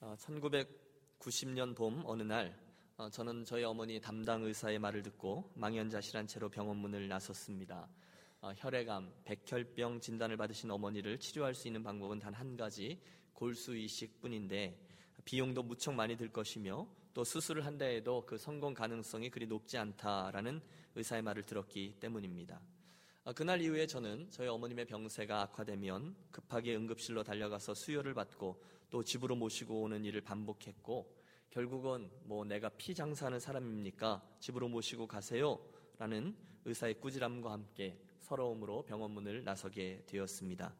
1990년 어, 봄 어느 날 어, 저는 저희 어머니 담당 의사의 말을 듣고 망연자실한 채로 병원 문을 나섰습니다. 어, 혈액암, 백혈병 진단을 받으신 어머니를 치료할 수 있는 방법은 단 한 가지 골수 이식뿐인데 비용도 무척 많이 들 것이며 또 수술을 한다 해도 그 성공 가능성이 그리 높지 않다라는 의사의 말을 들었기 때문입니다. 그날 이후에 저는 저희 어머님의 병세가 악화되면 급하게 응급실로 달려가서 수혈을 받고 또 집으로 모시고 오는 일을 반복했고 결국은 뭐 내가 피 장사하는 사람입니까? 집으로 모시고 가세요. 라는 의사의 꾸지람과 함께 서러움으로 병원 문을 나서게 되었습니다.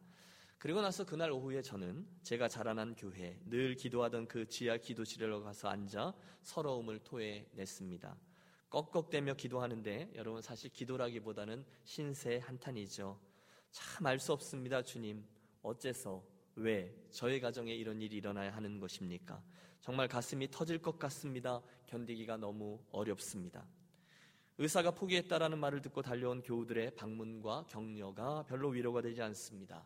그리고 나서 그날 오후에 저는 제가 자라난 교회, 늘 기도하던 그 지하 기도실에 가서 앉아 서러움을 토해냈습니다. 꺽꺽대며 기도하는데 여러분 사실 기도라기보다는 신세 한탄이죠. 참 알 수 없습니다, 주님. 어째서 왜 저의 가정에 이런 일이 일어나야 하는 것입니까? 정말 가슴이 터질 것 같습니다. 견디기가 너무 어렵습니다. 의사가 포기했다라는 말을 듣고 달려온 교우들의 방문과 격려가 별로 위로가 되지 않습니다.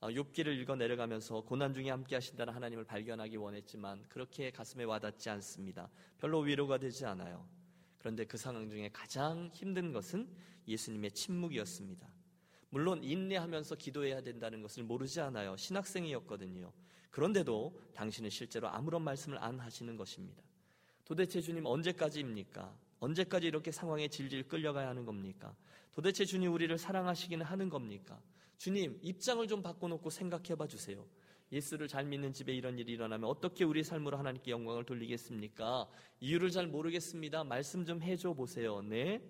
아, 욥기를 읽어 내려가면서 고난 중에 함께 하신다는 하나님을 발견하기 원했지만 그렇게 가슴에 와닿지 않습니다. 별로 위로가 되지 않아요. 그런데 그 상황 중에 가장 힘든 것은 예수님의 침묵이었습니다. 물론 인내하면서 기도해야 된다는 것을 모르지 않아요. 신학생이었거든요. 그런데도 당신은 실제로 아무런 말씀을 안 하시는 것입니다. 도대체 주님 언제까지입니까? 언제까지 이렇게 상황에 질질 끌려가야 하는 겁니까? 도대체 주님 우리를 사랑하시기는 하는 겁니까? 주님 입장을 좀 바꿔놓고 생각해 봐 주세요. 예수를 잘 믿는 집에 이런 일이 일어나면 어떻게 우리 삶으로 하나님께 영광을 돌리겠습니까? 이유를 잘 모르겠습니다. 말씀 좀 해줘 보세요. 네?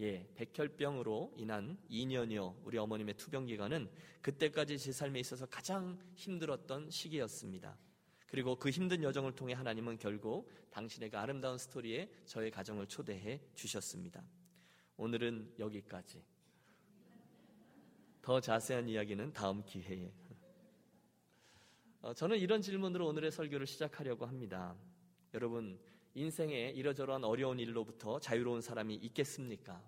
예, 백혈병으로 인한 2년여 우리 어머님의 투병 기간은 그때까지 제 삶에 있어서 가장 힘들었던 시기였습니다. 그리고 그 힘든 여정을 통해 하나님은 결국 당신의 그 아름다운 스토리에 저의 가정을 초대해 주셨습니다. 오늘은 여기까지. 더 자세한 이야기는 다음 기회에. 어, 저는 이런 질문으로 오늘의 설교를 시작하려고 합니다. 여러분, 인생에 이러저러한 어려운 일로부터 자유로운 사람이 있겠습니까?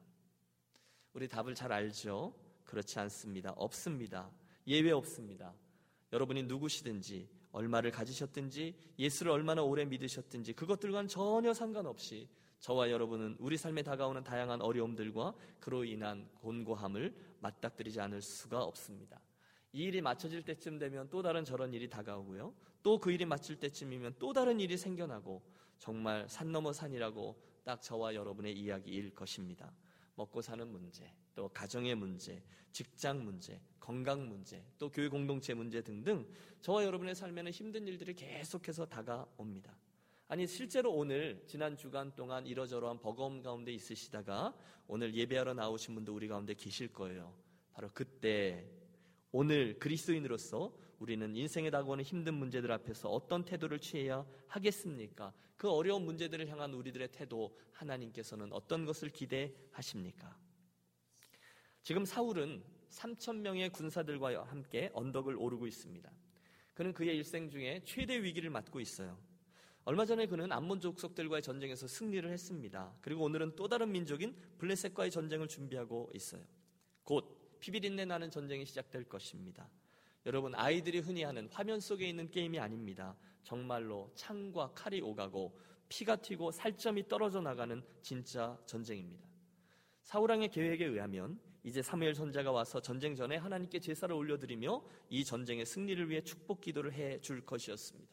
우리 답을 잘 알죠? 그렇지 않습니다. 없습니다. 예외 없습니다. 여러분이 누구시든지, 얼마를 가지셨든지, 예수를 얼마나 오래 믿으셨든지, 그것들과는 전혀 상관없이 저와 여러분은 우리 삶에 다가오는 다양한 어려움들과 그로 인한 곤고함을 맞닥뜨리지 않을 수가 없습니다. 이 일이 맞춰질 때쯤 되면 또 다른 저런 일이 다가오고요. 또 그 일이 맞출 때쯤이면 또 다른 일이 생겨나고 정말 산 넘어 산이라고 딱 저와 여러분의 이야기일 것입니다. 먹고 사는 문제, 또 가정의 문제, 직장 문제, 건강 문제, 또 교회 공동체 문제 등등 저와 여러분의 삶에는 힘든 일들이 계속해서 다가옵니다. 아니 실제로 오늘 지난 주간 동안 이러저러한 버거움 가운데 있으시다가 오늘 예배하러 나오신 분도 우리 가운데 계실 거예요. 바로 그때 오늘 그리스도인으로서 우리는 인생에 다가오는 힘든 문제들 앞에서 어떤 태도를 취해야 하겠습니까? 그 어려운 문제들을 향한 우리들의 태도 하나님께서는 어떤 것을 기대하십니까? 지금 사울은 3천 명의 군사들과 함께 언덕을 오르고 있습니다. 그는 그의 일생 중에 최대 위기를 맞고 있어요. 얼마 전에 그는 암몬 족속들과의 전쟁에서 승리를 했습니다. 그리고 오늘은 또 다른 민족인 블레셋과의 전쟁을 준비하고 있어요. 곧 피비린내 나는 전쟁이 시작될 것입니다. 여러분 아이들이 흔히 하는 화면 속에 있는 게임이 아닙니다. 정말로 창과 칼이 오가고 피가 튀고 살점이 떨어져 나가는 진짜 전쟁입니다. 사우랑의 계획에 의하면 이제 사무엘 선자가 와서 전쟁 전에 하나님께 제사를 올려드리며 이 전쟁의 승리를 위해 축복 기도를 해 줄 것이었습니다.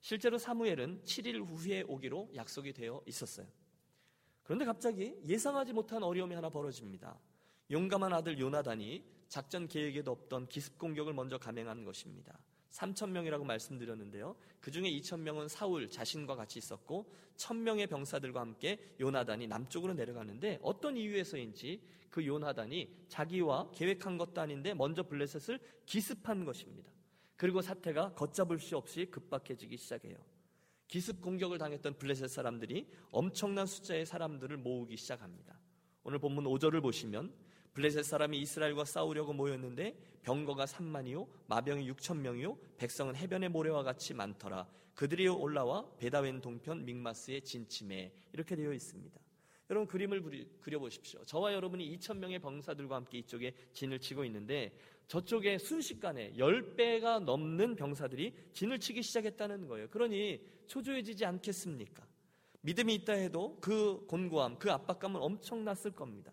실제로 사무엘은 7일 후에 오기로 약속이 되어 있었어요. 그런데 갑자기 예상하지 못한 어려움이 하나 벌어집니다. 용감한 아들 요나단이 작전 계획에도 없던 기습 공격을 먼저 감행한 것입니다. 3천 명이라고 말씀드렸는데요. 그 중에 2천 명은 사울 자신과 같이 있었고 1천 명의 병사들과 함께 요나단이 남쪽으로 내려가는데 어떤 이유에서인지 그 요나단이 자기와 계획한 것도 아닌데 먼저 블레셋을 기습한 것입니다. 그리고 사태가 걷잡을 수 없이 급박해지기 시작해요. 기습 공격을 당했던 블레셋 사람들이 엄청난 숫자의 사람들을 모으기 시작합니다. 오늘 본문 5절을 보시면 블레셋 사람이 이스라엘과 싸우려고 모였는데 병거가 3만이요 마병이 6천 명이요 백성은 해변의 모래와 같이 많더라 그들이 올라와 베다웬 동편 믹마스의 진침에 이렇게 되어 있습니다. 여러분 그림을 그려보십시오. 저와 여러분이 2천 명의 병사들과 함께 이쪽에 진을 치고 있는데 저쪽에 순식간에 10배가 넘는 병사들이 진을 치기 시작했다는 거예요. 그러니 초조해지지 않겠습니까? 믿음이 있다 해도 그 곤고함, 그 압박감은 엄청났을 겁니다.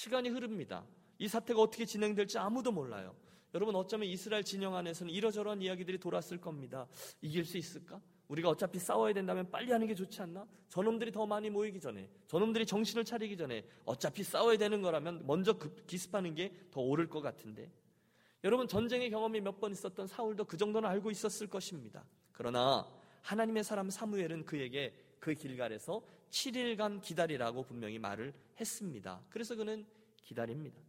시간이 흐릅니다. 이 사태가 어떻게 진행될지 아무도 몰라요. 여러분 어쩌면 이스라엘 진영 안에서는 이러저러한 이야기들이 돌았을 겁니다. 이길 수 있을까? 우리가 어차피 싸워야 된다면 빨리 하는 게 좋지 않나? 저놈들이 더 많이 모이기 전에, 저놈들이 정신을 차리기 전에 어차피 싸워야 되는 거라면 먼저 기습하는 게더 옳을 것 같은데. 여러분 전쟁의 경험이 몇 번 있었던 사울도 그 정도는 알고 있었을 것입니다. 그러나 하나님의 사람 사무엘은 그에게 그 길갈에서 7일간 기다리라고 분명히 말을 했습니다. 그래서 그는 기다립니다.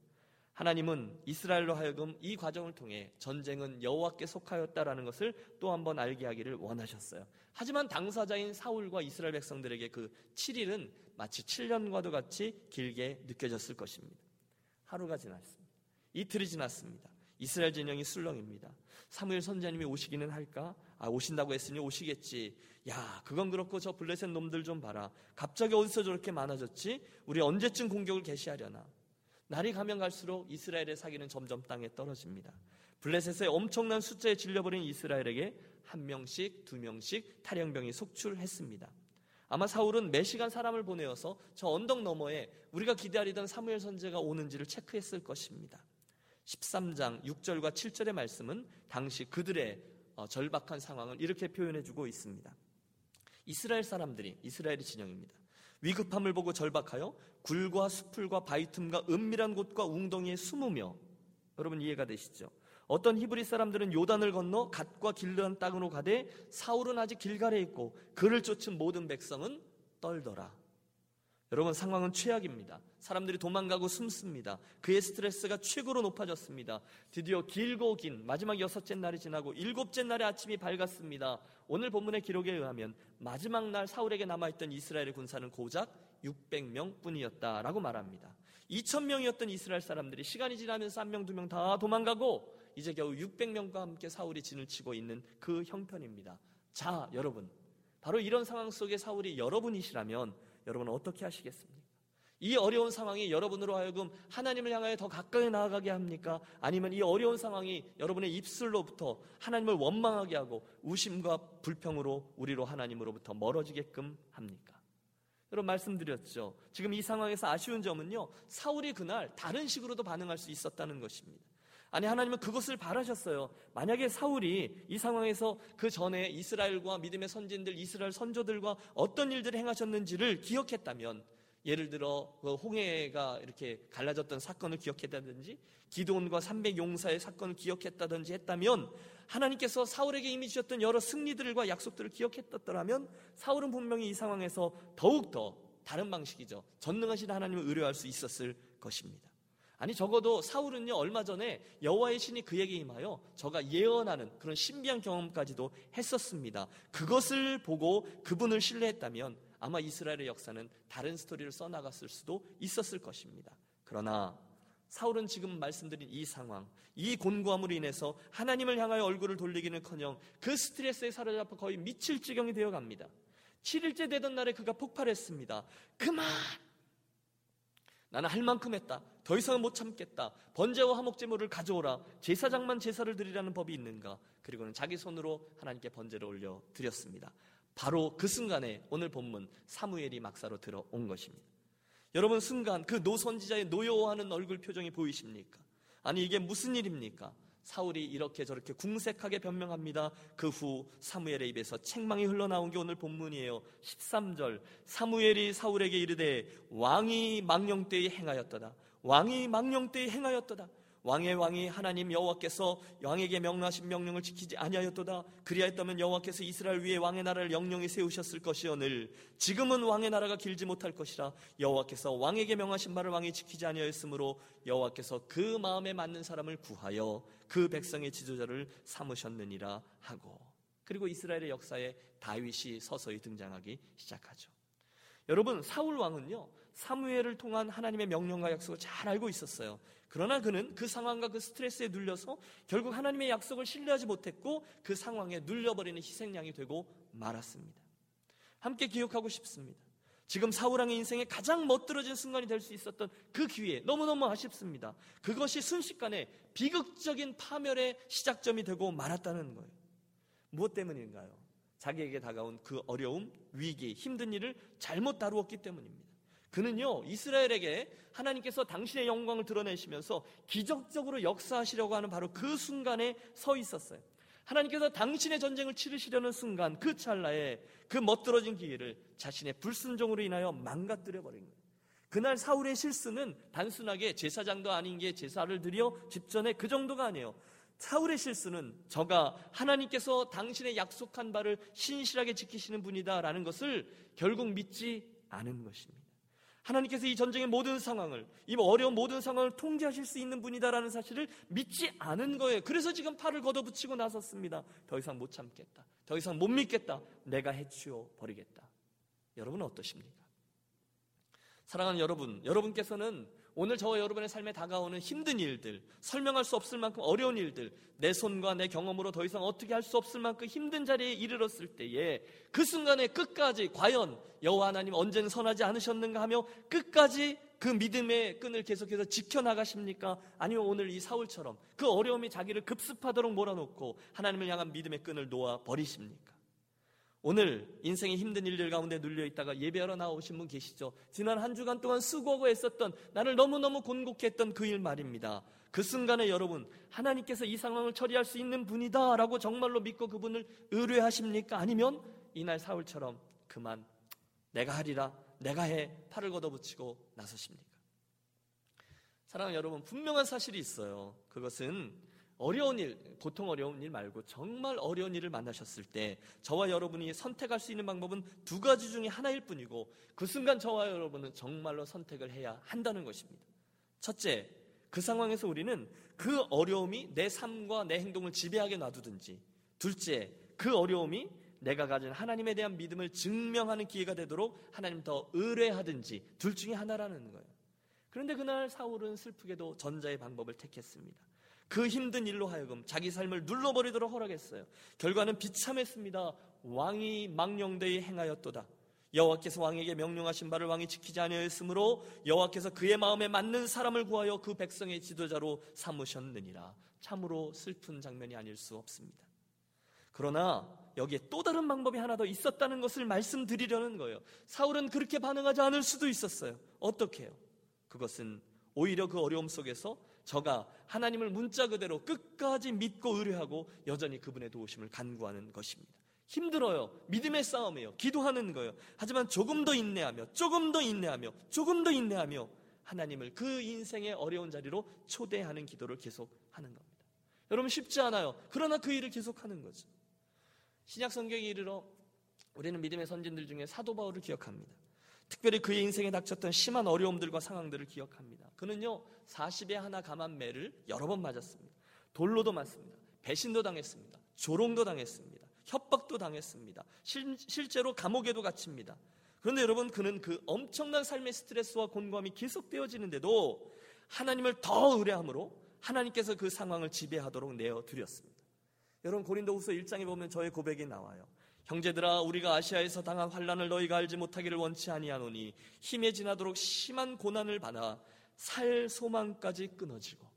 하나님은 이스라엘로 하여금 이 과정을 통해 전쟁은 여호와께 속하였다라는 것을 또 한번 알게 하기를 원하셨어요. 하지만 당사자인 사울과 이스라엘 백성들에게 그 7일은 마치 7년과도 같이 길게 느껴졌을 것입니다. 하루가 지났습니다. 이틀이 지났습니다. 이스라엘 진영이 술렁입니다. 사무엘 선자님이 오시기는 할까? 아, 오신다고 했으니 오시겠지. 야, 그건 그렇고 저 블레셋 놈들 좀 봐라. 갑자기 어디서 저렇게 많아졌지? 우리 언제쯤 공격을 개시하려나? 날이 가면 갈수록 이스라엘의 사기는 점점 땅에 떨어집니다. 블레셋의 엄청난 숫자에 질려버린 이스라엘에게 한 명씩, 두 명씩 탈영병이 속출했습니다. 아마 사울은 매 시간 사람을 보내어서 저 언덕 너머에 우리가 기다리던 사무엘 선제가 오는지를 체크했을 것입니다. 13장 6절과 7절의 말씀은 당시 그들의 어, 절박한 상황을 이렇게 표현해 주고 있습니다. 이스라엘 사람들이 이스라엘의 진영입니다. 위급함을 보고 절박하여 굴과 수풀과 바위 틈과 은밀한 곳과 웅덩이에 숨으며 여러분 이해가 되시죠? 어떤 히브리 사람들은 요단을 건너 갓과 길르한 땅으로 가되 사울은 아직 길갈에 있고 그를 쫓은 모든 백성은 떨더라. 여러분 상황은 최악입니다. 사람들이 도망가고 숨습니다. 그의 스트레스가 최고로 높아졌습니다. 드디어 길고 긴 마지막 여섯째 날이 지나고 일곱째 날의 아침이 밝았습니다. 오늘 본문의 기록에 의하면 마지막 날 사울에게 남아있던 이스라엘의 군사는 고작 600명 뿐이었다라고 말합니다. 2천명이었던 이스라엘 사람들이 시간이 지나면서 한 명, 두 명 다 도망가고 이제 겨우 600명과 함께 사울이 진을 치고 있는 그 형편입니다. 자, 여러분. 바로 이런 상황 속에 사울이 여러분이시라면 여러분은 어떻게 하시겠습니까? 이 어려운 상황이 여러분으로 하여금 하나님을 향하여 더 가까이 나아가게 합니까? 아니면 이 어려운 상황이 여러분의 입술로부터 하나님을 원망하게 하고 우심과 불평으로 우리로 하나님으로부터 멀어지게끔 합니까? 여러분 말씀드렸죠. 지금 이 상황에서 아쉬운 점은요. 사울이 그날 다른 식으로도 반응할 수 있었다는 것입니다. 아니 하나님은 그것을 바라셨어요. 만약에 사울이 이 상황에서 그 전에 이스라엘과 믿음의 선진들 이스라엘 선조들과 어떤 일들을 행하셨는지를 기억했다면 예를 들어 그 홍해가 이렇게 갈라졌던 사건을 기억했다든지 기도원과 300 용사의 사건을 기억했다든지 했다면 하나님께서 사울에게 이미 주셨던 여러 승리들과 약속들을 기억했었더라면 사울은 분명히 이 상황에서 더욱더 다른 방식이죠. 전능하신 하나님을 의뢰할 수 있었을 것입니다. 아니 적어도 사울은요 얼마 전에 여호와의 신이 그에게 임하여 저가 예언하는 그런 신비한 경험까지도 했었습니다. 그것을 보고 그분을 신뢰했다면 아마 이스라엘의 역사는 다른 스토리를 써나갔을 수도 있었을 것입니다. 그러나 사울은 지금 말씀드린 이 상황, 이 곤고함으로 인해서 하나님을 향하여 얼굴을 돌리기는커녕 그 스트레스에 사로잡혀 거의 미칠 지경이 되어 갑니다. 7일째 되던 날에 그가 폭발했습니다. 그만! 나는 할 만큼 했다. 더 이상은 못 참겠다. 번제와 화목제물을 가져오라. 제사장만 제사를 드리라는 법이 있는가? 그리고는 자기 손으로 하나님께 번제를 올려 드렸습니다. 바로 그 순간에 오늘 본문 사무엘이 막사로 들어온 것입니다. 여러분 순간 그 노선지자의 노여워하는 얼굴 표정이 보이십니까? 아니 이게 무슨 일입니까? 사울이 이렇게 저렇게 궁색하게 변명합니다. 그 후 사무엘의 입에서 책망이 흘러나온 게 오늘 본문이에요. 13절 사무엘이 사울에게 이르되 왕이 망령 때에 행하였도다. 왕이 망령 때에 행하였도다. 왕의 왕이 하나님 여호와께서 왕에게 명하신 명령을 지키지 아니하였도다. 그리하였다면 여호와께서 이스라엘 위에 왕의 나라를 영영히 세우셨을 것이오늘 지금은 왕의 나라가 길지 못할 것이라 여호와께서 왕에게 명하신 바를 왕이 지키지 아니하였으므로 여호와께서 그 마음에 맞는 사람을 구하여 그 백성의 지도자를 삼으셨느니라 하고 그리고 이스라엘의 역사에 다윗이 서서히 등장하기 시작하죠. 여러분 사울 왕은요 사무엘을 통한 하나님의 명령과 약속을 잘 알고 있었어요. 그러나 그는 그 상황과 그 스트레스에 눌려서 결국 하나님의 약속을 신뢰하지 못했고 그 상황에 눌려버리는 희생양이 되고 말았습니다. 함께 기억하고 싶습니다. 지금 사울왕의 인생에 가장 멋들어진 순간이 될 수 있었던 그 기회 너무너무 아쉽습니다. 그것이 순식간에 비극적인 파멸의 시작점이 되고 말았다는 거예요. 무엇 때문인가요? 자기에게 다가온 그 어려움, 위기, 힘든 일을 잘못 다루었기 때문입니다. 그는요, 이스라엘에게 하나님께서 당신의 영광을 드러내시면서 기적적으로 역사하시려고 하는 바로 그 순간에 서 있었어요. 하나님께서 당신의 전쟁을 치르시려는 순간 그 찰나에 그 멋들어진 기회를 자신의 불순종으로 인하여 망가뜨려 버린 거예요. 그날 사울의 실수는 단순하게 제사장도 아닌 게 제사를 드려 집전에 그 정도가 아니에요. 사울의 실수는 저가 하나님께서 당신의 약속한 바를 신실하게 지키시는 분이다라는 것을 결국 믿지 않은 것입니다. 하나님께서 이 전쟁의 모든 상황을, 이 어려운 모든 상황을 통제하실 수 있는 분이다라는 사실을 믿지 않은 거예요. 그래서 지금 팔을 걷어붙이고 나섰습니다. 더 이상 못 참겠다. 더 이상 못 믿겠다. 내가 해치워 버리겠다. 여러분은 어떠십니까? 사랑하는 여러분, 여러분께서는 오늘 저와 여러분의 삶에 다가오는 힘든 일들, 설명할 수 없을 만큼 어려운 일들, 내 손과 내 경험으로 더 이상 어떻게 할 수 없을 만큼 힘든 자리에 이르렀을 때에 그 순간에 끝까지 과연 여호와 하나님 언제는 선하지 않으셨는가 하며 끝까지 그 믿음의 끈을 계속해서 지켜나가십니까? 아니면 오늘 이 사울처럼 그 어려움이 자기를 급습하도록 몰아놓고 하나님을 향한 믿음의 끈을 놓아 버리십니까? 오늘 인생의 힘든 일들 가운데 눌려 있다가 예배하러 나오신 분 계시죠? 지난 한 주간 동안 수고하고 애썼던 나를 너무너무 곤곡해 했던 그 일 말입니다. 그 순간에 여러분 하나님께서 이 상황을 처리할 수 있는 분이다라고 정말로 믿고 그분을 의뢰하십니까? 아니면 이날 사울처럼 그만 내가 하리라 내가 해 팔을 걷어붙이고 나서십니까? 사랑하는 여러분 분명한 사실이 있어요. 그것은 어려운 일, 보통 어려운 일 말고 정말 어려운 일을 만나셨을 때 저와 여러분이 선택할 수 있는 방법은 두 가지 중에 하나일 뿐이고 그 순간 저와 여러분은 정말로 선택을 해야 한다는 것입니다. 첫째, 그 상황에서 우리는 그 어려움이 내 삶과 내 행동을 지배하게 놔두든지 둘째, 그 어려움이 내가 가진 하나님에 대한 믿음을 증명하는 기회가 되도록 하나님 더 의뢰하든지 둘 중에 하나라는 거예요. 그런데 그날 사울은 슬프게도 전자의 방법을 택했습니다. 그 힘든 일로 하여금 자기 삶을 눌러버리도록 허락했어요. 결과는 비참했습니다. 왕이 망령되이 행하였도다. 여호와께서 왕에게 명령하신 바를 왕이 지키지 아니하였으므로 여호와께서 그의 마음에 맞는 사람을 구하여 그 백성의 지도자로 삼으셨느니라. 참으로 슬픈 장면이 아닐 수 없습니다. 그러나 여기에 또 다른 방법이 하나 더 있었다는 것을 말씀드리려는 거예요. 사울은 그렇게 반응하지 않을 수도 있었어요. 어떻게 해요? 그것은 오히려 그 어려움 속에서 저가 하나님을 문자 그대로 끝까지 믿고 의뢰하고 여전히 그분의 도우심을 간구하는 것입니다. 힘들어요. 믿음의 싸움이에요. 기도하는 거예요. 하지만 조금 더 인내하며, 조금 더 인내하며, 조금 더 인내하며 하나님을 그 인생의 어려운 자리로 초대하는 기도를 계속 하는 겁니다. 여러분 쉽지 않아요. 그러나 그 일을 계속하는 거죠. 신약 성경에 이르러 우리는 믿음의 선진들 중에 사도 바울을 기억합니다. 특별히 그의 인생에 닥쳤던 심한 어려움들과 상황들을 기억합니다. 그는요, 40에 하나 감한 매를 여러 번 맞았습니다. 돌로도 맞습니다. 배신도 당했습니다. 조롱도 당했습니다. 협박도 당했습니다. 실, 실제로 감옥에도 갇힙니다. 그런데 여러분, 그는 그 엄청난 삶의 스트레스와 곤고함이 계속되어지는데도 하나님을 더 의뢰함으로 하나님께서 그 상황을 지배하도록 내어 드렸습니다. 여러분, 고린도 후서 1장에 보면 저의 고백이 나와요. 형제들아 우리가 아시아에서 당한 환란을 너희가 알지 못하기를 원치 아니하노니 힘에 지나도록 심한 고난을 받아 살 소망까지 끊어지고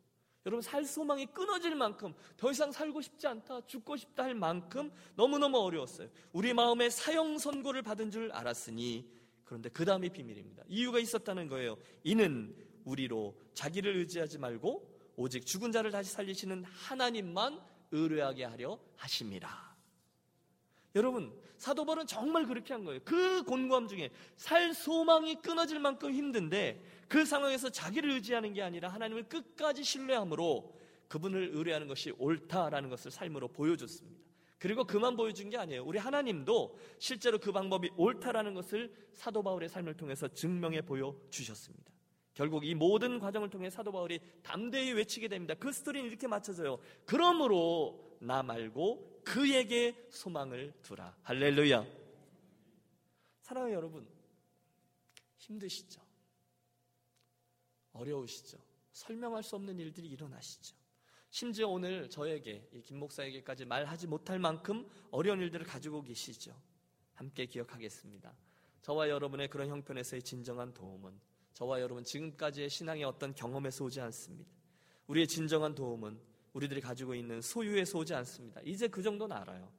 여러분 살 소망이 끊어질 만큼 더 이상 살고 싶지 않다 죽고 싶다 할 만큼 너무너무 어려웠어요. 우리 마음에 사형 선고를 받은 줄 알았으니 그런데 그 다음이 비밀입니다. 이유가 있었다는 거예요. 이는 우리로 자기를 의지하지 말고 오직 죽은 자를 다시 살리시는 하나님만 의뢰하게 하려 하심이라 여러분, 사도 바울은 정말 그렇게 한 거예요. 그 곤고함 중에 살 소망이 끊어질 만큼 힘든데 그 상황에서 자기를 의지하는 게 아니라 하나님을 끝까지 신뢰함으로 그분을 의뢰하는 것이 옳다라는 것을 삶으로 보여줬습니다. 그리고 그만 보여준 게 아니에요. 우리 하나님도 실제로 그 방법이 옳다라는 것을 사도 바울의 삶을 통해서 증명해 보여 주셨습니다. 결국 이 모든 과정을 통해 사도 바울이 담대히 외치게 됩니다. 그 스토리는 이렇게 맞춰져요. 그러므로 나 말고 그에게 소망을 두라. 할렐루야. 사랑하는 여러분, 힘드시죠? 어려우시죠? 설명할 수 없는 일들이 일어나시죠? 심지어 오늘 저에게, 김 목사에게까지 말하지 못할 만큼 어려운 일들을 가지고 계시죠? 함께 기억하겠습니다. 저와 여러분의 그런 형편에서의 진정한 도움은 저와 여러분 지금까지의 신앙의 어떤 경험에서 오지 않습니다. 우리의 진정한 도움은 우리들이 가지고 있는 소유에서 오지 않습니다. 이제 그 정도는 알아요.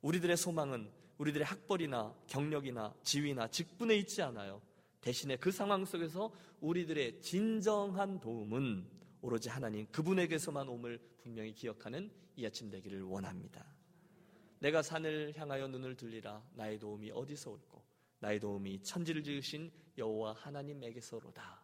우리들의 소망은 우리들의 학벌이나 경력이나 지위나 직분에 있지 않아요. 대신에 그 상황 속에서 우리들의 진정한 도움은 오로지 하나님 그분에게서만 옴을 분명히 기억하는 이 아침 되기를 원합니다. 내가 산을 향하여 눈을 들리라 나의 도움이 어디서 올고 나의 도움이 천지를 지으신 여호와 하나님에게서로다.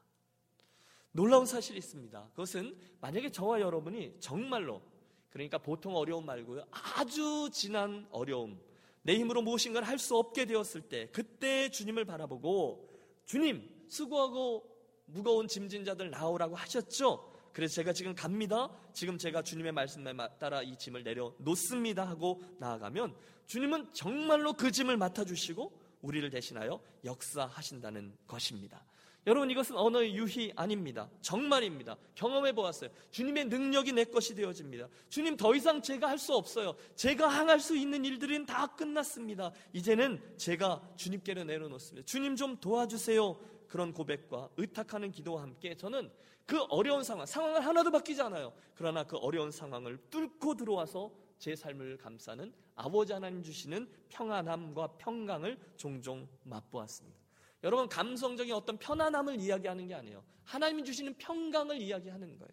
놀라운 사실이 있습니다. 그것은 만약에 저와 여러분이 정말로 그러니까 보통 어려움 말고요. 아주 진한 어려움, 내 힘으로 무엇인가를 할 수 없게 되었을 때 그때 주님을 바라보고 주님 수고하고 무거운 짐진 자들 나오라고 하셨죠. 그래서 제가 지금 갑니다. 지금 제가 주님의 말씀에 따라 이 짐을 내려 놓습니다 하고 나아가면 주님은 정말로 그 짐을 맡아주시고 우리를 대신하여 역사하신다는 것입니다. 여러분 이것은 언어의 유희 아닙니다. 정말입니다. 경험해 보았어요. 주님의 능력이 내 것이 되어집니다. 주님 더 이상 제가 할 수 없어요. 제가 항할 수 있는 일들은 다 끝났습니다. 이제는 제가 주님께로 내려놓습니다. 주님 좀 도와주세요. 그런 고백과 의탁하는 기도와 함께 저는 그 어려운 상황, 상황을 하나도 바뀌지 않아요. 그러나 그 어려운 상황을 뚫고 들어와서 제 삶을 감싸는 아버지 하나님 주시는 평안함과 평강을 종종 맛보았습니다. 여러분 감성적인 어떤 편안함을 이야기하는 게 아니에요. 하나님이 주시는 평강을 이야기하는 거예요.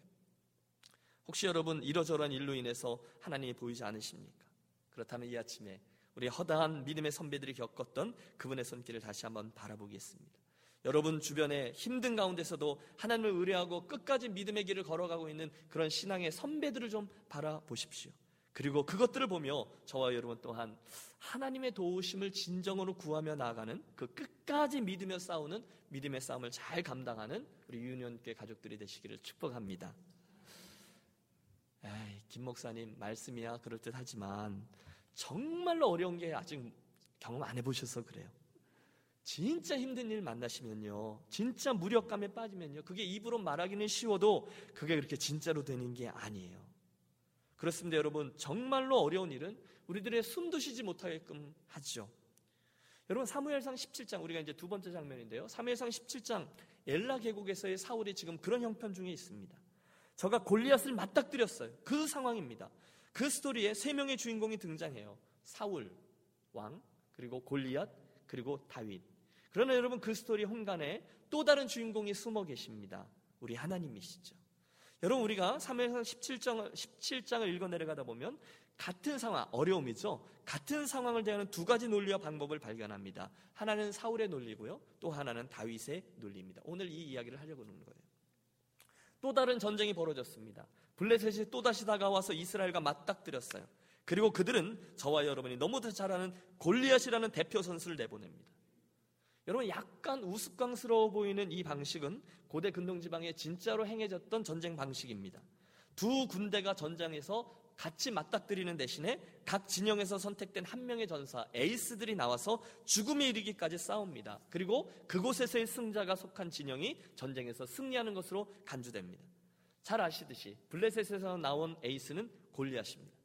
혹시 여러분 이러저러한 일로 인해서 하나님이 보이지 않으십니까? 그렇다면 이 아침에 우리 허다한 믿음의 선배들이 겪었던 그분의 손길을 다시 한번 바라보겠습니다. 여러분 주변에 힘든 가운데서도 하나님을 의뢰하고 끝까지 믿음의 길을 걸어가고 있는 그런 신앙의 선배들을 좀 바라보십시오. 그리고 그것들을 보며 저와 여러분 또한 하나님의 도우심을 진정으로 구하며 나아가는 그 끝까지 믿으며 싸우는 믿음의 싸움을 잘 감당하는 우리 유년교회 가족들이 되시기를 축복합니다. 에이, 김 목사님 말씀이야 그럴 듯 하지만 정말로 어려운 게 아직 경험 안 해보셔서 그래요. 진짜 힘든 일 만나시면요. 진짜 무력감에 빠지면요. 그게 입으로 말하기는 쉬워도 그게 그렇게 진짜로 되는 게 아니에요. 그렇습니다, 여러분. 정말로 어려운 일은 우리들의 숨도 쉬지 못하게끔 하죠. 여러분 사무엘상 17장 우리가 이제 두 번째 장면인데요. 사무엘상 17장 엘라 계곡에서의 사울이 지금 그런 형편 중에 있습니다. 저가 골리앗을 맞닥뜨렸어요. 그 상황입니다. 그 스토리에 세 명의 주인공이 등장해요. 사울 왕 그리고 골리앗 그리고 다윗. 그러나 여러분 그 스토리 홍간에 또 다른 주인공이 숨어 계십니다. 우리 하나님이시죠. 여러분 우리가 3회상 17장, 17장을 읽어 내려가다 보면 같은 상황, 어려움이죠. 같은 상황을 대하는 두 가지 논리와 방법을 발견합니다. 하나는 사울의 논리고요. 또 하나는 다윗의 논리입니다. 오늘 이 이야기를 하려고 하는 거예요. 또 다른 전쟁이 벌어졌습니다. 블레셋이 또다시 다가와서 이스라엘과 맞닥뜨렸어요. 그리고 그들은 저와 여러분이 너무도 잘 아는 골리앗이라는 대표 선수를 내보냅니다. 여러분 약간 우스꽝스러워 보이는 이 방식은 고대 근동 지방에 진짜로 행해졌던 전쟁 방식입니다. 두 군대가 전장에서 같이 맞닥뜨리는 대신에 각 진영에서 선택된 한 명의 전사 에이스들이 나와서 죽음에 이르기까지 싸웁니다. 그리고 그곳에서의 승자가 속한 진영이 전쟁에서 승리하는 것으로 간주됩니다. 잘 아시듯이 블레셋에서 나온 에이스는 골리앗입니다.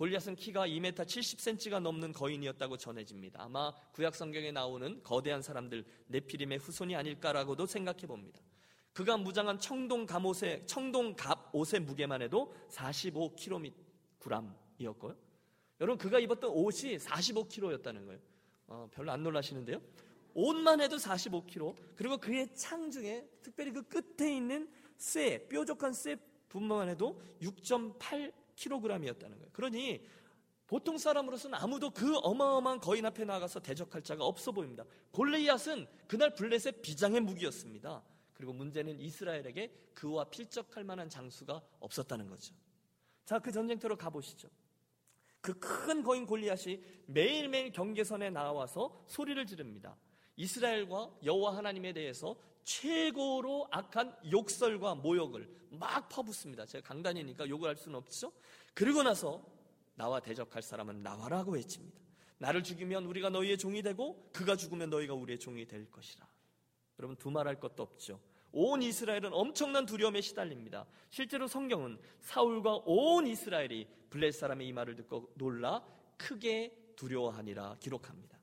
골리앗은 키가 2m 70cm가 넘는 거인이었다고 전해집니다. 아마 구약 성경에 나오는 거대한 사람들 네피림의 후손이 아닐까라고도 생각해 봅니다. 그가 무장한 청동 갑옷의 청동 갑옷의 무게만 해도 45kg이었고요. 여러분 그가 입었던 옷이 45kg였다는 거예요. 어, 별로 안 놀라시는데요? 옷만 해도 45kg. 그리고 그의 창 중에 특별히 그 끝에 있는 쇠, 뾰족한 쇠 분만 해도 6.8 킬로그램이었다는 거예요. 그러니 보통 사람으로서는 아무도 그 어마어마한 거인 앞에 나가서 대적할 자가 없어 보입니다. 골리앗은 그날 블렛의 비장의 무기였습니다. 그리고 문제는 이스라엘에게 그와 필적할 만한 장수가 없었다는 거죠. 자, 그 전쟁터로 가보시죠. 그 큰 거인 골리앗이 매일매일 경계선에 나와서 소리를 지릅니다. 이스라엘과 여호와 하나님에 대해서 최고로 악한 욕설과 모욕을 막 퍼붓습니다. 제가 강단이니까 욕을 할 수는 없죠. 그리고 나서 나와 대적할 사람은 나와라고 외칩니다. 나를 죽이면 우리가 너희의 종이 되고 그가 죽으면 너희가 우리의 종이 될 것이라. 여러분 두말할 것도 없죠. 온 이스라엘은 엄청난 두려움에 시달립니다. 실제로 성경은 사울과 온 이스라엘이 블레 사람의 이 말을 듣고 놀라 크게 두려워하니라 기록합니다.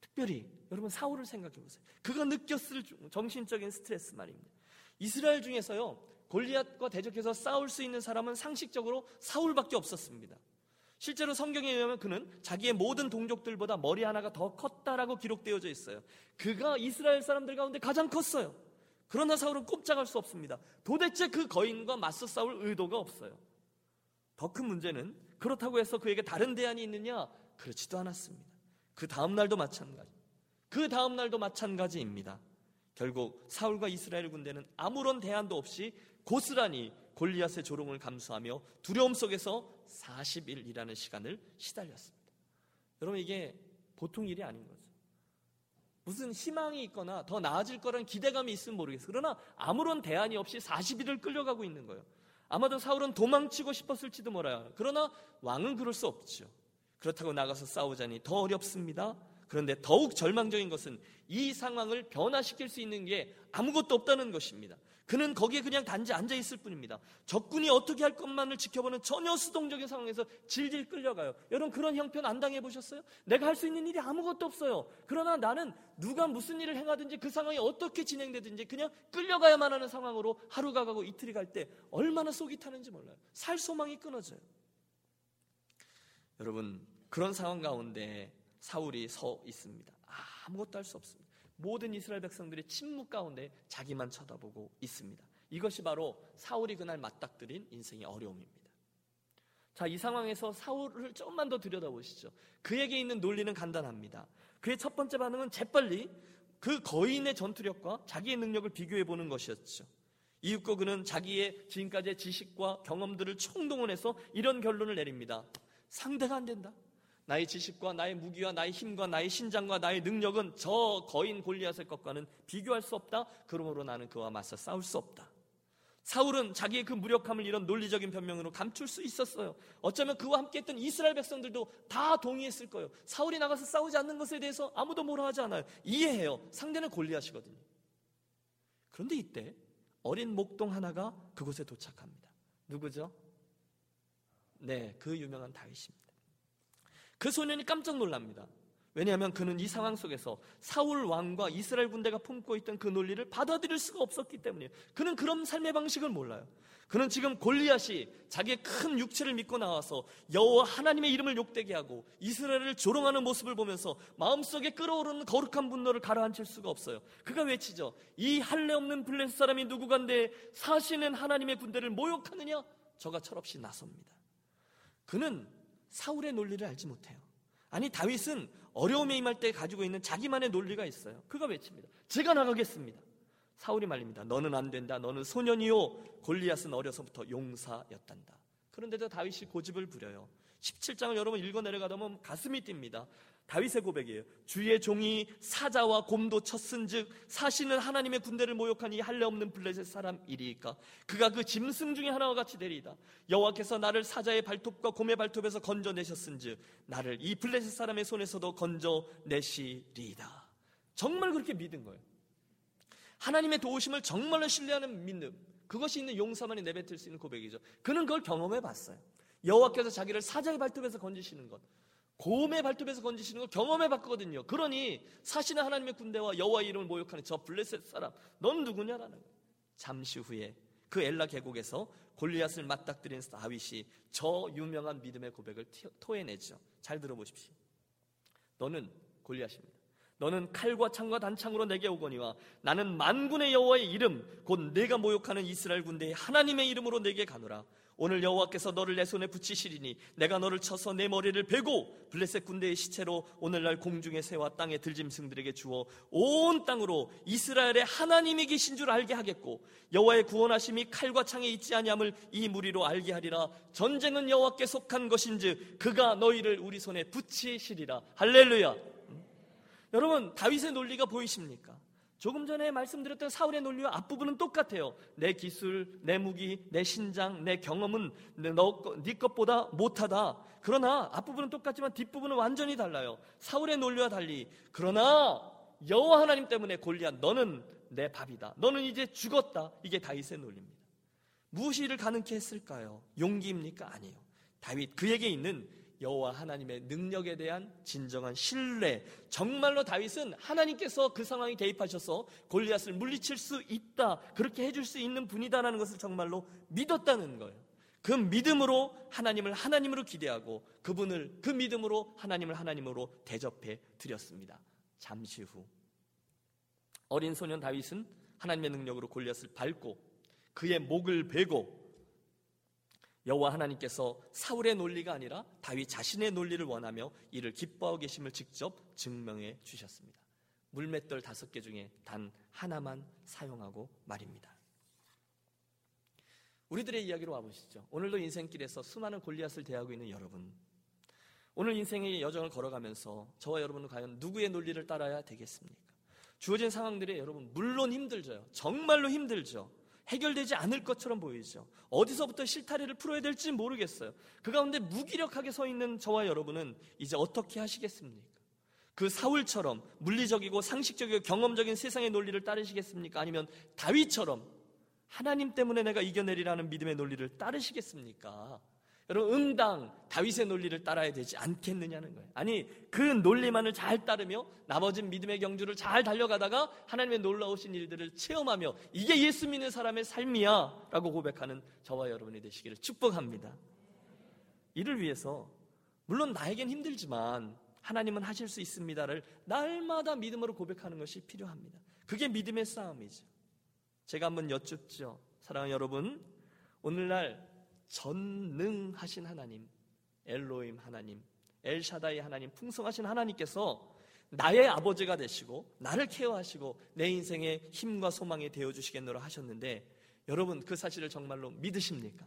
특별히 여러분 사울을 생각해 보세요. 그가 느꼈을 정신적인 스트레스 말입니다. 이스라엘 중에서요 골리앗과 대적해서 싸울 수 있는 사람은 상식적으로 사울밖에 없었습니다. 실제로 성경에 의하면 그는 자기의 모든 동족들보다 머리 하나가 더 컸다라고 기록되어져 있어요. 그가 이스라엘 사람들 가운데 가장 컸어요. 그러나 사울은 꼼짝할 수 없습니다. 도대체 그 거인과 맞서 싸울 의도가 없어요. 더 큰 문제는 그렇다고 해서 그에게 다른 대안이 있느냐? 그렇지도 않았습니다. 그 다음 날도 마찬가지. 그 다음 날도 마찬가지입니다. 결국 사울과 이스라엘 군대는 아무런 대안도 없이 고스란히 골리앗의 조롱을 감수하며 두려움 속에서 40일이라는 시간을 시달렸습니다. 여러분 이게 보통 일이 아닌 거죠. 무슨 희망이 있거나 더 나아질 거란 기대감이 있으면 모르겠어요. 그러나 아무런 대안이 없이 40일을 끌려가고 있는 거예요. 아마도 사울은 도망치고 싶었을지도 몰라요. 그러나 왕은 그럴 수 없죠. 그렇다고 나가서 싸우자니 더 어렵습니다. 그런데 더욱 절망적인 것은 이 상황을 변화시킬 수 있는 게 아무것도 없다는 것입니다. 그는 거기에 그냥 단지 앉아 있을 뿐입니다. 적군이 어떻게 할 것만을 지켜보는 전혀 수동적인 상황에서 질질 끌려가요. 여러분 그런 형편 안 당해 보셨어요? 내가 할 수 있는 일이 아무것도 없어요. 그러나 나는 누가 무슨 일을 행하든지 그 상황이 어떻게 진행되든지 그냥 끌려가야만 하는 상황으로 하루가 가고 이틀이 갈 때 얼마나 속이 타는지 몰라요. 살 소망이 끊어져요. 여러분 그런 상황 가운데 사울이 서 있습니다. 아무것도 할 수 없습니다. 모든 이스라엘 백성들이 침묵 가운데 자기만 쳐다보고 있습니다. 이것이 바로 사울이 그날 맞닥뜨린 인생의 어려움입니다. 자, 이 상황에서 사울을 조금만 더 들여다보시죠. 그에게 있는 논리는 간단합니다. 그의 첫 번째 반응은 재빨리 그 거인의 전투력과 자기의 능력을 비교해 보는 것이었죠. 이윽고 그는 자기의 지금까지의 지식과 경험들을 총동원해서 이런 결론을 내립니다. 상대가 안 된다. 나의 지식과 나의 무기와 나의 힘과 나의 신장과 나의 능력은 저 거인 골리앗의 것과는 비교할 수 없다. 그러므로 나는 그와 맞서 싸울 수 없다. 사울은 자기의 그 무력함을 이런 논리적인 변명으로 감출 수 있었어요. 어쩌면 그와 함께했던 이스라엘 백성들도 다 동의했을 거예요. 사울이 나가서 싸우지 않는 것에 대해서 아무도 뭐라 하지 않아요. 이해해요. 상대는 골리앗이거든요. 그런데 이때 어린 목동 하나가 그곳에 도착합니다. 누구죠? 네, 그 유명한 다윗입니다. 그 소년이 깜짝 놀랍니다. 왜냐하면 그는 이 상황 속에서 사울 왕과 이스라엘 군대가 품고 있던 그 논리를 받아들일 수가 없었기 때문이에요. 그는 그런 삶의 방식을 몰라요. 그는 지금 골리앗이 자기의 큰 육체를 믿고 나와서 여호와 하나님의 이름을 욕되게 하고 이스라엘을 조롱하는 모습을 보면서 마음속에 끓어오르는 거룩한 분노를 가라앉힐 수가 없어요. 그가 외치죠. 이 할례 없는 블레스 사람이 누구간데 사시는 하나님의 군대를 모욕하느냐? 저가 철없이 나섭니다. 그는 사울의 논리를 알지 못해요. 아니 다윗은 어려움에 임할 때 가지고 있는 자기만의 논리가 있어요. 그가 외칩니다. 제가 나가겠습니다. 사울이 말립니다. 너는 안 된다. 너는 소년이요. 골리앗은 어려서부터 용사였단다. 그런데도 다윗이 고집을 부려요. 17장을 여러분 읽어 내려가다 보면 가슴이 뜁니다. 다윗의 고백이에요. 주의 종이 사자와 곰도 쳤은즉 사시는 하나님의 군대를 모욕한 이 할례 없는 블레셋 사람이리까 그가 그 짐승 중에 하나와 같이 되리이다. 여호와께서 나를 사자의 발톱과 곰의 발톱에서 건져내셨은즉 나를 이 블레셋 사람의 손에서도 건져내시리이다. 정말 그렇게 믿은 거예요. 하나님의 도우심을 정말로 신뢰하는 믿음. 그것이 있는 용사만이 내뱉을 수 있는 고백이죠. 그는 그걸 경험해 봤어요. 여호와께서 자기를 사자의 발톱에서 건지시는 것. 곰의 발톱에서 건지시는 걸 경험해 봤거든요. 그러니 사실은 하나님의 군대와 여호와 이름을 모욕하는 저 블레셋 사람, 넌 누구냐라는 거예요. 잠시 후에 그 엘라 계곡에서 골리앗을 맞닥뜨린 다윗이 저 유명한 믿음의 고백을 토해내죠. 잘 들어보십시오. 너는 골리앗입니다. 너는 칼과 창과 단창으로 내게 오거니와 나는 만군의 여호와의 이름 곧 내가 모욕하는 이스라엘 군대의 하나님의 이름으로 내게 가노라. 오늘 여호와께서 너를 내 손에 붙이시리니 내가 너를 쳐서 내 머리를 베고 블레셋 군대의 시체로 오늘날 공중의 새와 땅의 들짐승들에게 주어 온 땅으로 이스라엘의 하나님이 계신 줄 알게 하겠고 여호와의 구원하심이 칼과 창에 있지 아니함을 이 무리로 알게 하리라. 전쟁은 여호와께 속한 것인즉 그가 너희를 우리 손에 붙이시리라. 할렐루야. 여러분 다윗의 논리가 보이십니까? 조금 전에 말씀드렸던 사울의 논리와 앞부분은 똑같아요. 내 기술, 내 무기, 내 신장, 내 경험은 너, 네 것보다 못하다. 그러나 앞부분은 똑같지만 뒷부분은 완전히 달라요. 사울의 논리와 달리. 그러나 여호와 하나님 때문에 골리앗 너는 내 밥이다. 너는 이제 죽었다. 이게 다윗의 논리입니다. 무엇이 이를 가능케 했을까요? 용기입니까? 아니에요. 다윗 그에게 있는 여호와 하나님의 능력에 대한 진정한 신뢰. 정말로 다윗은 하나님께서 그 상황에 개입하셔서 골리앗을 물리칠 수 있다. 그렇게 해줄 수 있는 분이다라는 것을 정말로 믿었다는 거예요. 그 믿음으로 하나님을 하나님으로 기대하고 그분을 그 믿음으로 하나님을 하나님으로 대접해 드렸습니다. 잠시 후 어린 소년 다윗은 하나님의 능력으로 골리앗을 밟고 그의 목을 베고 여호와 하나님께서 사울의 논리가 아니라 다윗 자신의 논리를 원하며 이를 기뻐하고 계심을 직접 증명해 주셨습니다. 물맷돌 다섯 개 중에 단 하나만 사용하고 말입니다. 우리들의 이야기로 와보시죠. 오늘도 인생길에서 수많은 골리앗을 대하고 있는 여러분. 오늘 인생의 여정을 걸어가면서 저와 여러분은 과연 누구의 논리를 따라야 되겠습니까? 주어진 상황들이 여러분 물론 힘들죠. 정말로 힘들죠. 해결되지 않을 것처럼 보이죠. 어디서부터 실타래를 풀어야 될지 모르겠어요. 그 가운데 무기력하게 서 있는 저와 여러분은 이제 어떻게 하시겠습니까? 그 사울처럼 물리적이고 상식적이고 경험적인 세상의 논리를 따르시겠습니까? 아니면 다윗처럼 하나님 때문에 내가 이겨내리라는 믿음의 논리를 따르시겠습니까? 여러분 응당 다윗의 논리를 따라야 되지 않겠느냐는 거예요. 아니 그 논리만을 잘 따르며 나머지 믿음의 경주를 잘 달려가다가 하나님의 놀라우신 일들을 체험하며 이게 예수 믿는 사람의 삶이야라고 고백하는 저와 여러분이 되시기를 축복합니다. 이를 위해서 물론 나에겐 힘들지만 하나님은 하실 수 있습니다를 날마다 믿음으로 고백하는 것이 필요합니다. 그게 믿음의 싸움이죠. 제가 한번 여쭙죠. 사랑하는 여러분, 오늘날 전능하신 하나님, 엘로임 하나님, 엘샤다이 하나님, 풍성하신 하나님께서 나의 아버지가 되시고 나를 케어하시고 내 인생의 힘과 소망이 되어 주시겠노라 하셨는데 여러분 그 사실을 정말로 믿으십니까?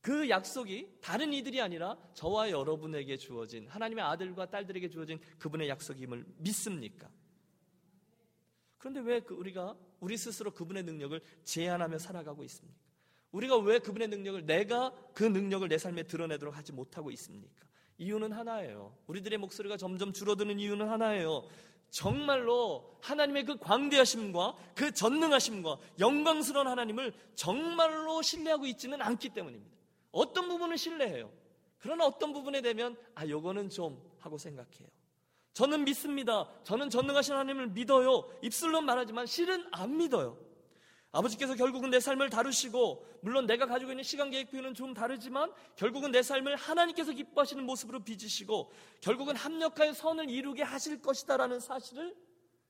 그 약속이 다른 이들이 아니라 저와 여러분에게 주어진 하나님의 아들과 딸들에게 주어진 그분의 약속임을 믿습니까? 그런데 왜그 우리가 우리 스스로 그분의 능력을 제한하며 살아가고 있습니까? 우리가 왜 그분의 능력을 내가 그 능력을 내 삶에 드러내도록 하지 못하고 있습니까? 이유는 하나예요. 우리들의 목소리가 점점 줄어드는 이유는 하나예요. 정말로 하나님의 그 광대하심과 그 전능하심과 영광스러운 하나님을 정말로 신뢰하고 있지는 않기 때문입니다. 어떤 부분은 신뢰해요. 그러나 어떤 부분에 되면 아 요거는 좀 하고 생각해요. 저는 믿습니다. 저는 전능하신 하나님을 믿어요. 입술로 말하지만 실은 안 믿어요. 아버지께서 결국은 내 삶을 다루시고 물론 내가 가지고 있는 시간 계획표는 좀 다르지만 결국은 내 삶을 하나님께서 기뻐하시는 모습으로 빚으시고 결국은 합력하여 선을 이루게 하실 것이다라는 사실을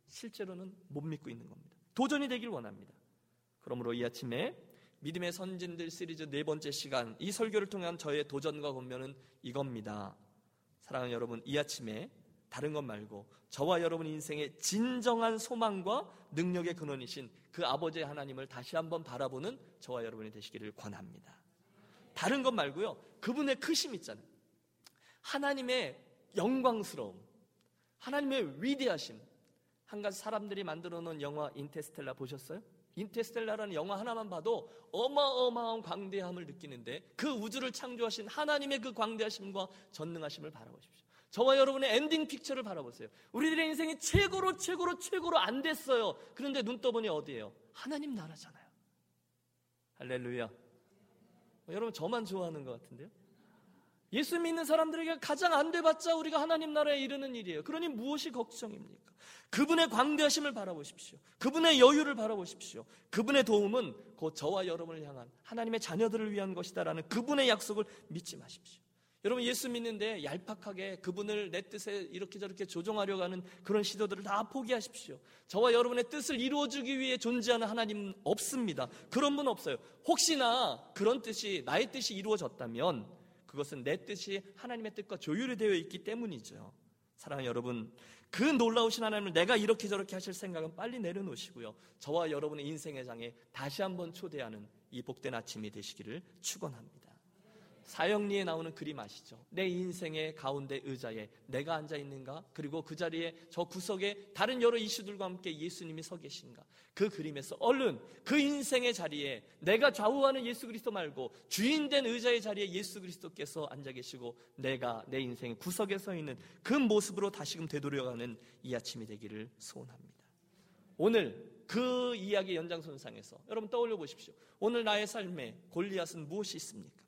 실제로는 못 믿고 있는 겁니다. 도전이 되길 원합니다. 그러므로 이 아침에 믿음의 선진들 시리즈 네 번째 시간 이 설교를 통한 저의 도전과 권면은 이겁니다. 사랑하는 여러분 이 아침에 다른 것 말고 저와 여러분 인생의 진정한 소망과 능력의 근원이신 그 아버지 하나님을 다시 한번 바라보는 저와 여러분이 되시기를 권합니다. 다른 것 말고요. 그분의 크심 있잖아요. 하나님의 영광스러움, 하나님의 위대하심. 한 가지 사람들이 만들어 놓은 영화 인테스텔라 보셨어요? 인테스텔라라는 영화 하나만 봐도 어마어마한 광대함을 느끼는데 그 우주를 창조하신 하나님의 그 광대하심과 전능하심을 바라보십시오. 저와 여러분의 엔딩 픽처를 바라보세요. 우리들의 인생이 최고로 최고로 최고로 안 됐어요. 그런데 눈 떠보니 어디예요? 하나님 나라잖아요. 할렐루야. 여러분 저만 좋아하는 것 같은데요? 예수 믿는 사람들에게 가장 안 돼봤자 우리가 하나님 나라에 이르는 일이에요. 그러니 무엇이 걱정입니까? 그분의 광대하심을 바라보십시오. 그분의 여유를 바라보십시오. 그분의 도움은 곧 저와 여러분을 향한 하나님의 자녀들을 위한 것이다라는 그분의 약속을 믿지 마십시오. 여러분 예수 믿는데 얄팍하게 그분을 내 뜻에 이렇게 저렇게 조종하려고 하는 그런 시도들을 다 포기하십시오. 저와 여러분의 뜻을 이루어주기 위해 존재하는 하나님 없습니다. 그런 분 없어요. 혹시나 그런 뜻이 나의 뜻이 이루어졌다면 그것은 내 뜻이 하나님의 뜻과 조율이 되어 있기 때문이죠. 사랑하는 여러분, 그 놀라우신 하나님을 내가 이렇게 저렇게 하실 생각은 빨리 내려놓으시고요. 저와 여러분의 인생의 장에 다시 한번 초대하는 이 복된 아침이 되시기를 축원합니다. 사형리에 나오는 그림 아시죠? 내 인생의 가운데 의자에 내가 앉아 있는가? 그리고 그 자리에 저 구석에 다른 여러 이슈들과 함께 예수님이 서 계신가? 그 그림에서 얼른 그 인생의 자리에 내가 좌우하는 예수 그리스도 말고 주인된 의자의 자리에 예수 그리스도께서 앉아 계시고 내가 내 인생의 구석에 서 있는 그 모습으로 다시금 되돌려가는 이 아침이 되기를 소원합니다. 오늘 그 이야기 연장선상에서 여러분 떠올려 보십시오. 오늘 나의 삶에 골리앗은 무엇이 있습니까?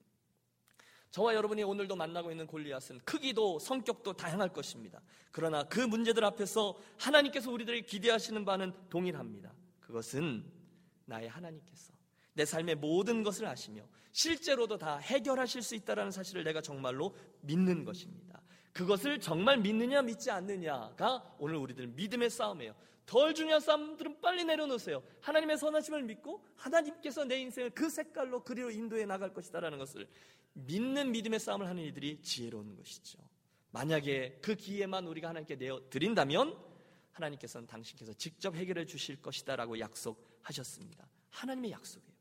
저와 여러분이 오늘도 만나고 있는 골리앗은 크기도 성격도 다양할 것입니다. 그러나 그 문제들 앞에서 하나님께서 우리들에게 기대하시는 바는 동일합니다. 그것은 나의 하나님께서 내 삶의 모든 것을 아시며 실제로도 다 해결하실 수 있다는 사실을 내가 정말로 믿는 것입니다. 그것을 정말 믿느냐 믿지 않느냐가 오늘 우리들 믿음의 싸움이에요. 덜 중요한 싸움들은 빨리 내려놓으세요. 하나님의 선하심을 믿고 하나님께서 내 인생을 그 색깔로 그리로 인도해 나갈 것이다라는 것을 믿는 믿음의 싸움을 하는 이들이 지혜로운 것이죠. 만약에 그 기회만 우리가 하나님께 내어 드린다면 하나님께서는 당신께서 직접 해결해 주실 것이다라고 약속하셨습니다. 하나님의 약속이에요.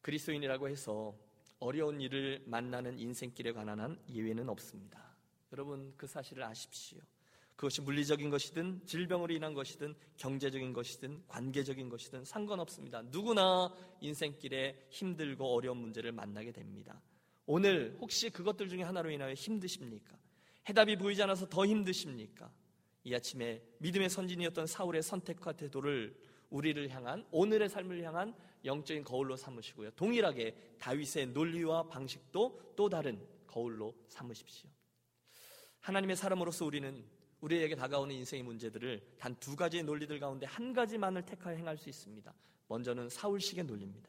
그리스도인이라고 해서 어려운 일을 만나는 인생길에 관한 한 예외는 없습니다. 여러분 그 사실을 아십시오. 그것이 물리적인 것이든 질병으로 인한 것이든 경제적인 것이든 관계적인 것이든 상관없습니다. 누구나 인생길에 힘들고 어려운 문제를 만나게 됩니다. 오늘 혹시 그것들 중에 하나로 인하여 힘드십니까? 해답이 보이지 않아서 더 힘드십니까? 이 아침에 믿음의 선진이었던 사울의 선택과 태도를 우리를 향한 오늘의 삶을 향한 영적인 거울로 삼으시고요. 동일하게 다윗의 논리와 방식도 또 다른 거울로 삼으십시오. 하나님의 사람으로서 우리는 우리에게 다가오는 인생의 문제들을 단 두 가지의 논리들 가운데 한 가지만을 택하여 행할 수 있습니다. 먼저는 사울식의 논리입니다.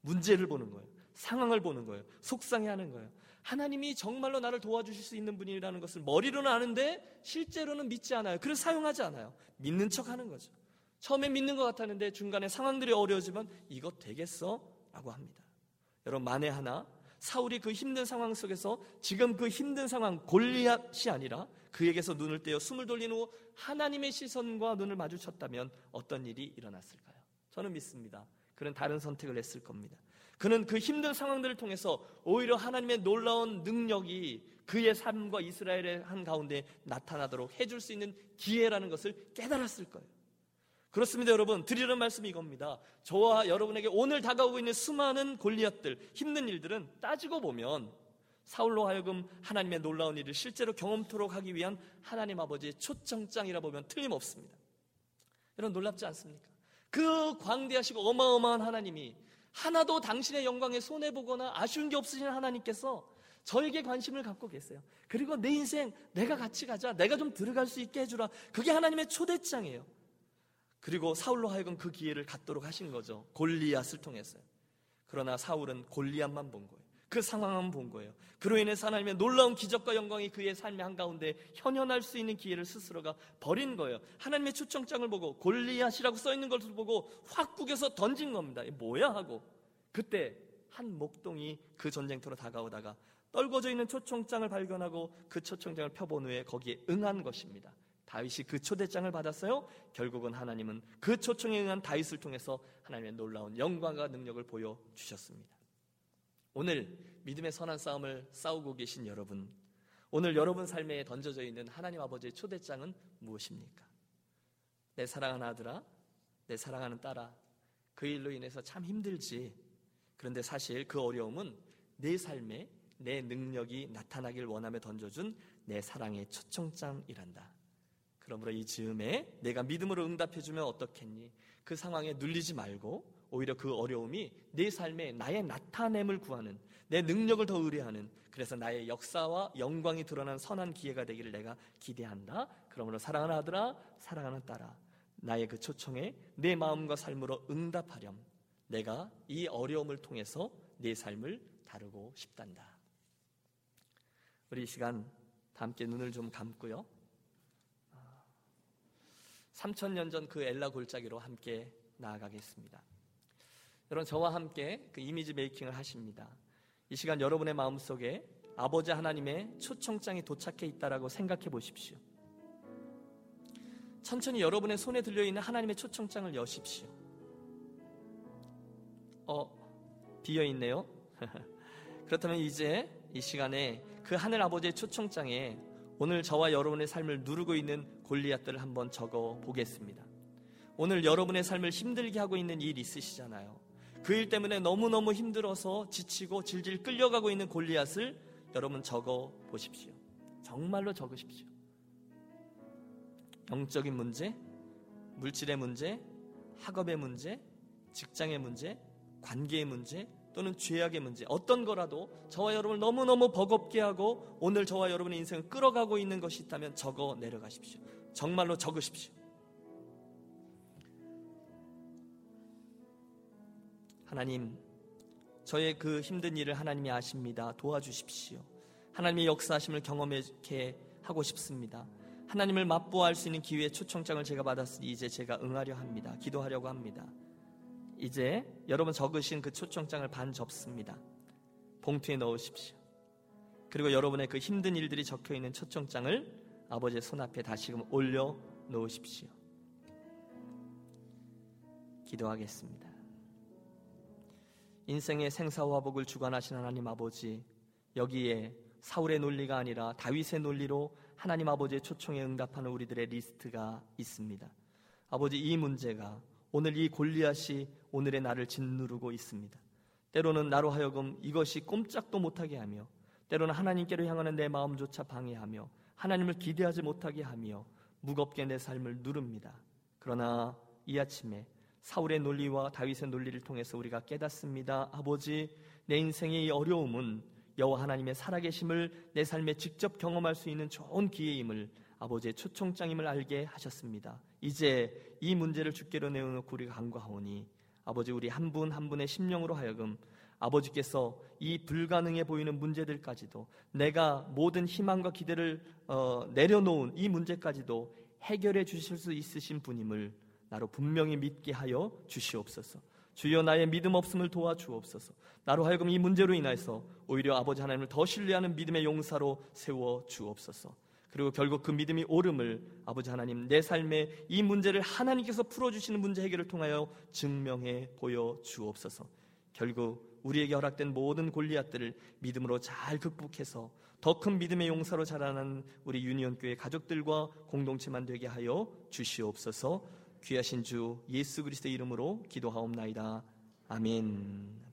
문제를 보는 거예요. 상황을 보는 거예요. 속상해하는 거예요. 하나님이 정말로 나를 도와주실 수 있는 분이라는 것을 머리로는 아는데 실제로는 믿지 않아요. 그래서 사용하지 않아요. 믿는 척 하는 거죠. 처음엔 믿는 것 같았는데 중간에 상황들이 어려워지면 이거 되겠어? 라고 합니다. 여러분 만에 하나 사울이 그 힘든 상황 속에서 지금 그 힘든 상황 골리앗이 아니라 그에게서 눈을 떼어 숨을 돌린 후 하나님의 시선과 눈을 마주쳤다면 어떤 일이 일어났을까요? 저는 믿습니다. 그는 다른 선택을 했을 겁니다. 그는 그 힘든 상황들을 통해서 오히려 하나님의 놀라운 능력이 그의 삶과 이스라엘의 한 가운데 나타나도록 해줄 수 있는 기회라는 것을 깨달았을 거예요. 그렇습니다, 여러분. 드리는 말씀이 이겁니다. 저와 여러분에게 오늘 다가오고 있는 수많은 골리앗들, 힘든 일들은 따지고 보면 사울로 하여금 하나님의 놀라운 일을 실제로 경험토록 하기 위한 하나님 아버지의 초청장이라 보면 틀림없습니다. 여러분 놀랍지 않습니까? 그 광대하시고 어마어마한 하나님이 하나도 당신의 영광에 손해보거나 아쉬운 게 없으신 하나님께서 저에게 관심을 갖고 계세요. 그리고 내 인생 내가 같이 가자. 내가 좀 들어갈 수 있게 해주라. 그게 하나님의 초대장이에요. 그리고 사울로 하여금 그 기회를 갖도록 하신 거죠. 골리앗을 통해서요. 그러나 사울은 골리앗만 본 거예요. 그 상황만 본 거예요. 그로 인해서 하나님의 놀라운 기적과 영광이 그의 삶의 한가운데 현현할 수 있는 기회를 스스로가 버린 거예요. 하나님의 초청장을 보고 골리앗이라고 써 있는 것을 보고 확 구겨서 던진 겁니다. 뭐야 하고 그때 한 목동이 그 전쟁터로 다가오다가 떨궈져 있는 초청장을 발견하고 그 초청장을 펴본 후에 거기에 응한 것입니다. 다윗이 그 초대장을 받았어요. 결국은 하나님은 그 초청에 응한 다윗을 통해서 하나님의 놀라운 영광과 능력을 보여 주셨습니다. 오늘 믿음의 선한 싸움을 싸우고 계신 여러분, 오늘 여러분 삶에 던져져 있는 하나님 아버지의 초대장은 무엇입니까? 내 사랑하는 아들아, 내 사랑하는 딸아, 그 일로 인해서 참 힘들지. 그런데 사실 그 어려움은 내 삶에 내 능력이 나타나길 원하며 던져준 내 사랑의 초청장이란다. 그러므로 이 즈음에 내가 믿음으로 응답해주면 어떻겠니? 그 상황에 눌리지 말고 오히려 그 어려움이 내 삶에 나의 나타냄을 구하는 내 능력을 더 의뢰하는 그래서 나의 역사와 영광이 드러난 선한 기회가 되기를 내가 기대한다. 그러므로 사랑하는 아들아, 사랑하는 딸아, 나의 그 초청에 내 마음과 삶으로 응답하렴. 내가 이 어려움을 통해서 내 삶을 다루고 싶단다. 우리 이 시간 함께 눈을 좀 감고요. 3천년 전 그 엘라 골짜기로 함께 나아가겠습니다. 여러분 저와 함께 그 이미지 메이킹을 하십니다. 이 시간 여러분의 마음속에 아버지 하나님의 초청장이 도착해 있다라고 생각해 보십시오. 천천히 여러분의 손에 들려 있는 하나님의 초청장을 여십시오. 어, 비어 있네요. 그렇다면 이제 이 시간에 그 하늘 아버지의 초청장에 오늘 저와 여러분의 삶을 누르고 있는 골리앗들을 한번 적어 보겠습니다. 오늘 여러분의 삶을 힘들게 하고 있는 일 있으시잖아요. 그 일 때문에 너무너무 힘들어서 지치고 질질 끌려가고 있는 골리앗을 여러분 적어 보십시오. 정말로 적으십시오. 영적인 문제, 물질의 문제, 학업의 문제, 직장의 문제, 관계의 문제, 또는 죄악의 문제 어떤 거라도 저와 여러분을 너무너무 버겁게 하고 오늘 저와 여러분의 인생을 끌어가고 있는 것이 있다면 적어 내려가십시오. 정말로 적으십시오. 하나님, 저의 그 힘든 일을 하나님이 아십니다. 도와주십시오. 하나님의 역사하심을 경험하게 하고 싶습니다. 하나님을 맛보아할 수 있는 기회의 초청장을 제가 받았으니 이제 제가 응하려 합니다. 기도하려고 합니다. 이제 여러분 적으신 그 초청장을 반 접습니다. 봉투에 넣으십시오. 그리고 여러분의 그 힘든 일들이 적혀 있는 초청장을 아버지의 손 앞에 다시금 올려 놓으십시오. 기도하겠습니다. 인생의 생사화복을 주관하신 하나님 아버지, 여기에 사울의 논리가 아니라 다윗의 논리로 하나님 아버지의 초청에 응답하는 우리들의 리스트가 있습니다. 아버지 이 문제가 오늘 이 골리앗이 오늘의 나를 짓누르고 있습니다. 때로는 나로 하여금 이것이 꼼짝도 못하게 하며 때로는 하나님께로 향하는 내 마음조차 방해하며 하나님을 기대하지 못하게 하며 무겁게 내 삶을 누릅니다. 그러나 이 아침에 사울의 논리와 다윗의 논리를 통해서 우리가 깨닫습니다. 아버지, 내 인생의 이 어려움은 여호와 하나님의 살아계심을 내 삶에 직접 경험할 수 있는 좋은 기회임을 아버지의 초청장임을 알게 하셨습니다. 이제 이 문제를 주께로 내어놓고 우리가 간과하오니 아버지 우리 한 분한 한 분의 심령으로 하여금 아버지께서 이 불가능해 보이는 문제들까지도 내가 모든 희망과 기대를 어, 내려놓은 이 문제까지도 해결해 주실 수 있으신 분임을 나로 분명히 믿게 하여 주시옵소서. 주여 나의 믿음 없음을 도와주옵소서. 나로 하여금 이 문제로 인하여서 오히려 아버지 하나님을 더 신뢰하는 믿음의 용사로 세워 주옵소서. 그리고 결국 그 믿음이 옳음을 아버지 하나님 내 삶의 이 문제를 하나님께서 풀어주시는 문제 해결을 통하여 증명해 보여 주옵소서. 결국 우리에게 허락된 모든 골리앗들을 믿음으로 잘 극복해서 더 큰 믿음의 용사로 자라는 우리 유니온 교회 가족들과 공동체만 되게 하여 주시옵소서. 귀하신 주 예수 그리스도의 이름으로 기도하옵나이다. 아멘.